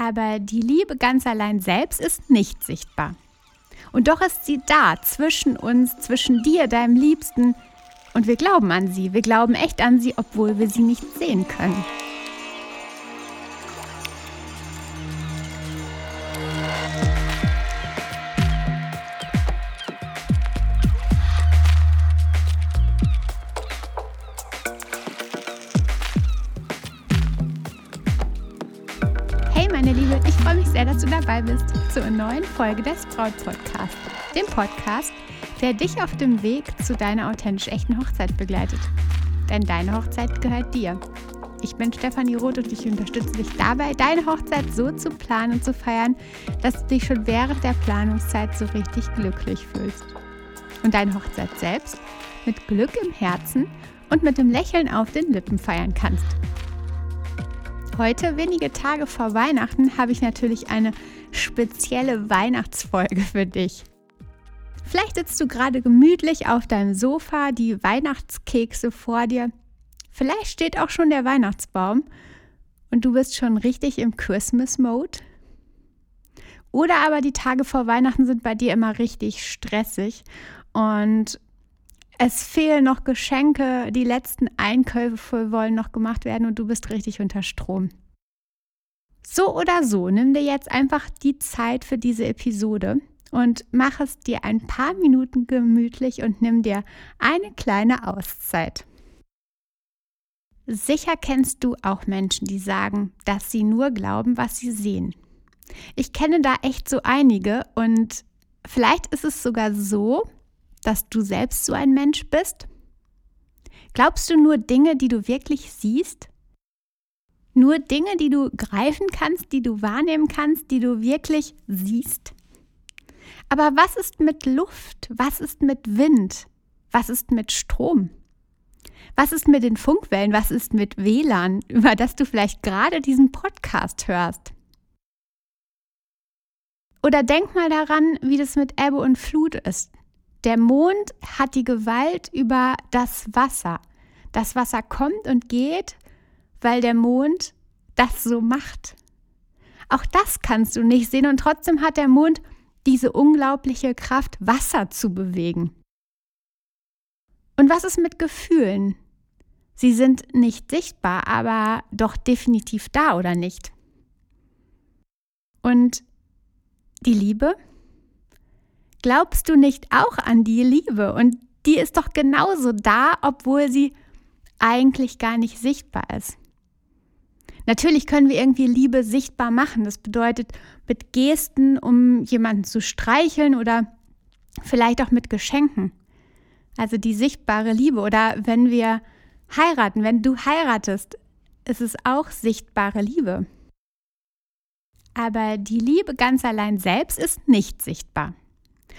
Aber die Liebe ganz allein selbst ist nicht sichtbar. Und doch ist sie da, zwischen uns, zwischen dir, deinem Liebsten. Und wir glauben an sie. Wir glauben echt an sie, obwohl wir sie nicht sehen können. Dass du dabei bist zu einer neuen Folge des Braut Podcast, dem Podcast, der dich auf dem Weg zu deiner authentisch echten Hochzeit begleitet. Denn deine Hochzeit gehört dir. Ich bin Stefanie Roth und ich unterstütze dich dabei, deine Hochzeit so zu planen und zu feiern, dass du dich schon während der Planungszeit so richtig glücklich fühlst. Und deine Hochzeit selbst mit Glück im Herzen und mit dem Lächeln auf den Lippen feiern kannst. Heute, wenige Tage vor Weihnachten, habe ich natürlich eine spezielle Weihnachtsfolge für dich. Vielleicht sitzt du gerade gemütlich auf deinem Sofa, die Weihnachtskekse vor dir. Vielleicht steht auch schon der Weihnachtsbaum und du bist schon richtig im Christmas-Mode. Oder aber die Tage vor Weihnachten sind bei dir immer richtig stressig und es fehlen noch Geschenke, die letzten Einkäufe wollen noch gemacht werden und du bist richtig unter Strom. So oder so, nimm dir jetzt einfach die Zeit für diese Episode und mach es dir ein paar Minuten gemütlich und nimm dir eine kleine Auszeit. Sicher kennst du auch Menschen, die sagen, dass sie nur glauben, was sie sehen. Ich kenne da echt so einige und vielleicht ist es sogar so, dass du selbst so ein Mensch bist? Glaubst du nur Dinge, die du wirklich siehst? Nur Dinge, die du greifen kannst, die du wahrnehmen kannst, die du wirklich siehst? Aber was ist mit Luft? Was ist mit Wind? Was ist mit Strom? Was ist mit den Funkwellen? Was ist mit WLAN, über das du vielleicht gerade diesen Podcast hörst? Oder denk mal daran, wie das mit Ebbe und Flut ist. Der Mond hat die Gewalt über das Wasser. Das Wasser kommt und geht, weil der Mond das so macht. Auch das kannst du nicht sehen und trotzdem hat der Mond diese unglaubliche Kraft, Wasser zu bewegen. Und was ist mit Gefühlen? Sie sind nicht sichtbar, aber doch definitiv da, oder nicht? Und die Liebe? Glaubst du nicht auch an die Liebe? Und die ist doch genauso da, obwohl sie eigentlich gar nicht sichtbar ist. Natürlich können wir irgendwie Liebe sichtbar machen. Das bedeutet mit Gesten, um jemanden zu streicheln oder vielleicht auch mit Geschenken. Also die sichtbare Liebe. Oder wenn wir heiraten, wenn du heiratest, ist es auch sichtbare Liebe. Aber die Liebe ganz allein selbst ist nicht sichtbar.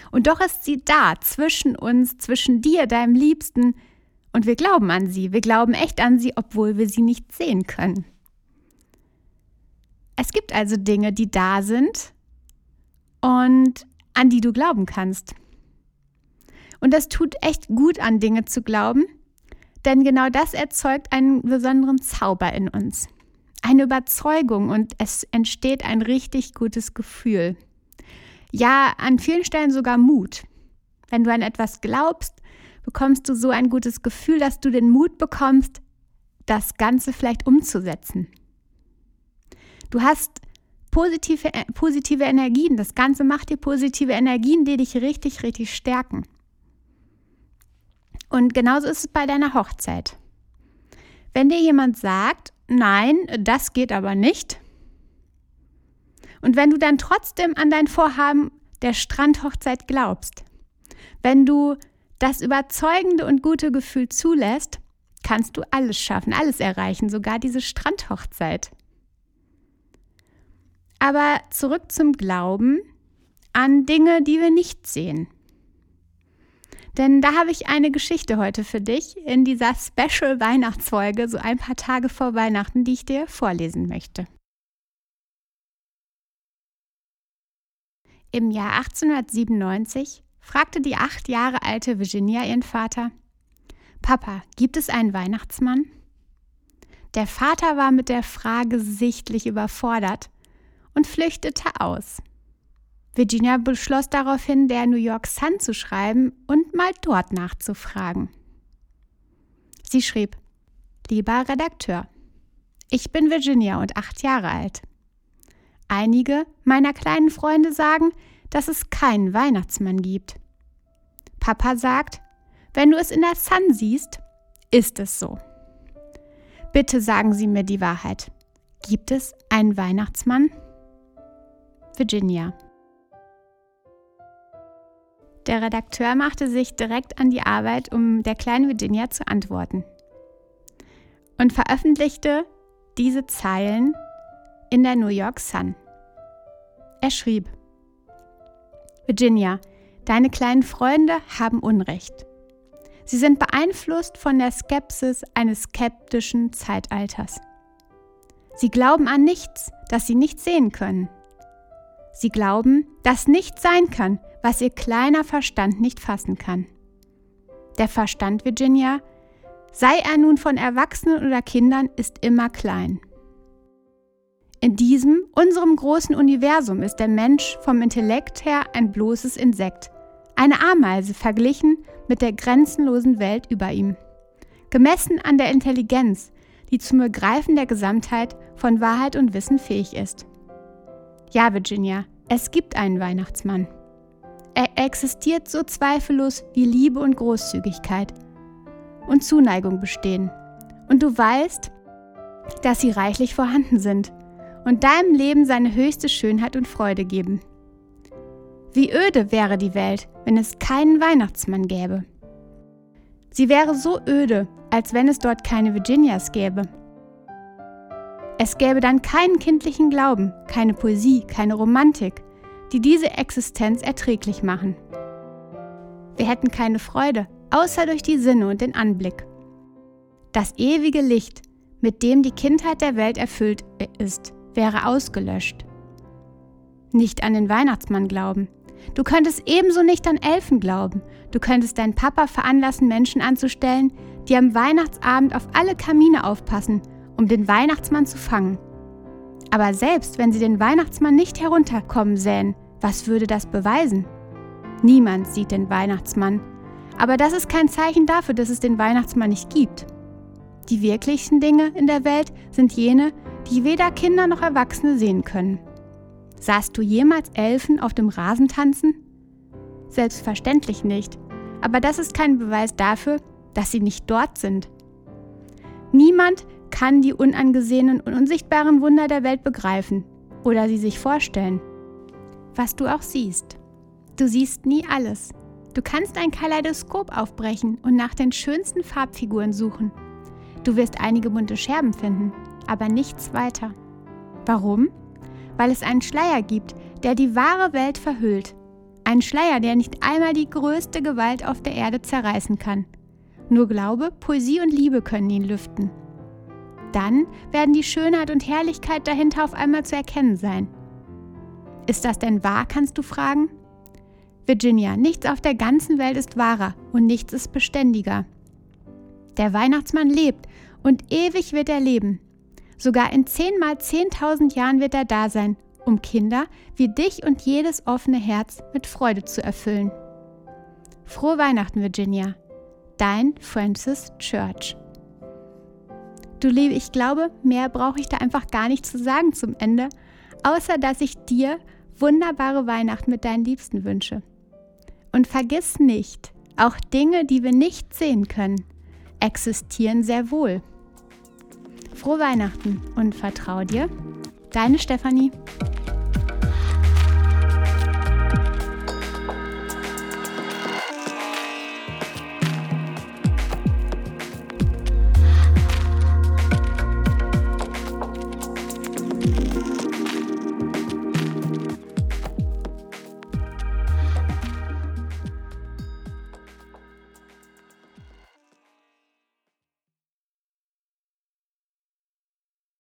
Und doch ist sie da, zwischen uns, zwischen dir, deinem Liebsten. Und wir glauben an sie. Wir glauben echt an sie, obwohl wir sie nicht sehen können. Es gibt also Dinge, die da sind und an die du glauben kannst. Und das tut echt gut an Dinge zu glauben, denn genau das erzeugt einen besonderen Zauber in uns. Eine Überzeugung und es entsteht ein richtig gutes Gefühl. Ja, an vielen Stellen sogar Mut. Wenn du an etwas glaubst, bekommst du so ein gutes Gefühl, dass du den Mut bekommst, das Ganze vielleicht umzusetzen. Du hast positive, äh, positive Energien. Das Ganze macht dir positive Energien, die dich richtig, richtig stärken. Und genauso ist es bei deiner Hochzeit. Wenn dir jemand sagt, nein, das geht aber nicht, und wenn du dann trotzdem an dein Vorhaben der Strandhochzeit glaubst, wenn du das überzeugende und gute Gefühl zulässt, kannst du alles schaffen, alles erreichen, sogar diese Strandhochzeit. Aber zurück zum Glauben an Dinge, die wir nicht sehen. Denn da habe ich eine Geschichte heute für dich in dieser Special Weihnachtsfolge, so ein paar Tage vor Weihnachten, die ich dir vorlesen möchte. Im Jahr 1897 fragte die acht Jahre alte Virginia ihren Vater, Papa, gibt es einen Weihnachtsmann? Der Vater war mit der Frage sichtlich überfordert und flüchtete aus. Virginia beschloss daraufhin, der New York Sun zu schreiben und mal dort nachzufragen. Sie schrieb, Lieber Redakteur, ich bin Virginia und acht Jahre alt. Einige meiner kleinen Freunde sagen, dass es keinen Weihnachtsmann gibt. Papa sagt, wenn du es in der Sun siehst, ist es so. Bitte sagen Sie mir die Wahrheit. Gibt es einen Weihnachtsmann? Virginia. Der Redakteur machte sich direkt an die Arbeit, um der kleinen Virginia zu antworten. Und veröffentlichte diese Zeilen in der New York Sun. Er schrieb, Virginia, deine kleinen Freunde haben Unrecht. Sie sind beeinflusst von der Skepsis eines skeptischen Zeitalters. Sie glauben an nichts, das sie nicht sehen können. Sie glauben, dass nichts sein kann, was ihr kleiner Verstand nicht fassen kann. Der Verstand, Virginia, sei er nun von Erwachsenen oder Kindern, ist immer klein. In diesem, unserem großen Universum ist der Mensch vom Intellekt her ein bloßes Insekt, eine Ameise verglichen mit der grenzenlosen Welt über ihm. Gemessen an der Intelligenz, die zum Begreifen der Gesamtheit von Wahrheit und Wissen fähig ist. Ja, Virginia, es gibt einen Weihnachtsmann. Er existiert so zweifellos wie Liebe und Großzügigkeit und Zuneigung bestehen. Und du weißt, dass sie reichlich vorhanden sind und deinem Leben seine höchste Schönheit und Freude geben. Wie öde wäre die Welt, wenn es keinen Weihnachtsmann gäbe. Sie wäre so öde, als wenn es dort keine Virginias gäbe. Es gäbe dann keinen kindlichen Glauben, keine Poesie, keine Romantik, die diese Existenz erträglich machen. Wir hätten keine Freude, außer durch die Sinne und den Anblick. Das ewige Licht, mit dem die Kindheit der Welt erfüllt ist, wäre ausgelöscht. Nicht an den Weihnachtsmann glauben. Du könntest ebenso nicht an Elfen glauben. Du könntest deinen Papa veranlassen, Menschen anzustellen, die am Weihnachtsabend auf alle Kamine aufpassen, um den Weihnachtsmann zu fangen. Aber selbst wenn sie den Weihnachtsmann nicht herunterkommen sähen, was würde das beweisen? Niemand sieht den Weihnachtsmann. Aber das ist kein Zeichen dafür, dass es den Weihnachtsmann nicht gibt. Die wirklichsten Dinge in der Welt sind jene, die weder Kinder noch Erwachsene sehen können. Sahst du jemals Elfen auf dem Rasen tanzen? Selbstverständlich nicht, aber das ist kein Beweis dafür, dass sie nicht dort sind. Niemand kann die unangesehenen und unsichtbaren Wunder der Welt begreifen oder sie sich vorstellen. Was du auch siehst. Du siehst nie alles. Du kannst ein Kaleidoskop aufbrechen und nach den schönsten Farbfiguren suchen. Du wirst einige bunte Scherben finden, aber nichts weiter. Warum? Weil es einen Schleier gibt, der die wahre Welt verhüllt. Ein Schleier, der nicht einmal die größte Gewalt auf der Erde zerreißen kann. Nur Glaube, Poesie und Liebe können ihn lüften. Dann werden die Schönheit und Herrlichkeit dahinter auf einmal zu erkennen sein. Ist das denn wahr, kannst du fragen? Virginia, nichts auf der ganzen Welt ist wahrer und nichts ist beständiger. Der Weihnachtsmann lebt und ewig wird er leben. Sogar in zehn mal zehntausend Jahren wird er da sein, um Kinder wie dich und jedes offene Herz mit Freude zu erfüllen. Frohe Weihnachten, Virginia. Dein Francis Church. Du Liebe, ich glaube, mehr brauche ich da einfach gar nicht zu sagen zum Ende, außer dass ich dir wunderbare Weihnachten mit deinen Liebsten wünsche. Und vergiss nicht, auch Dinge, die wir nicht sehen können, existieren sehr wohl. Frohe Weihnachten und vertrau dir, deine Stefanie.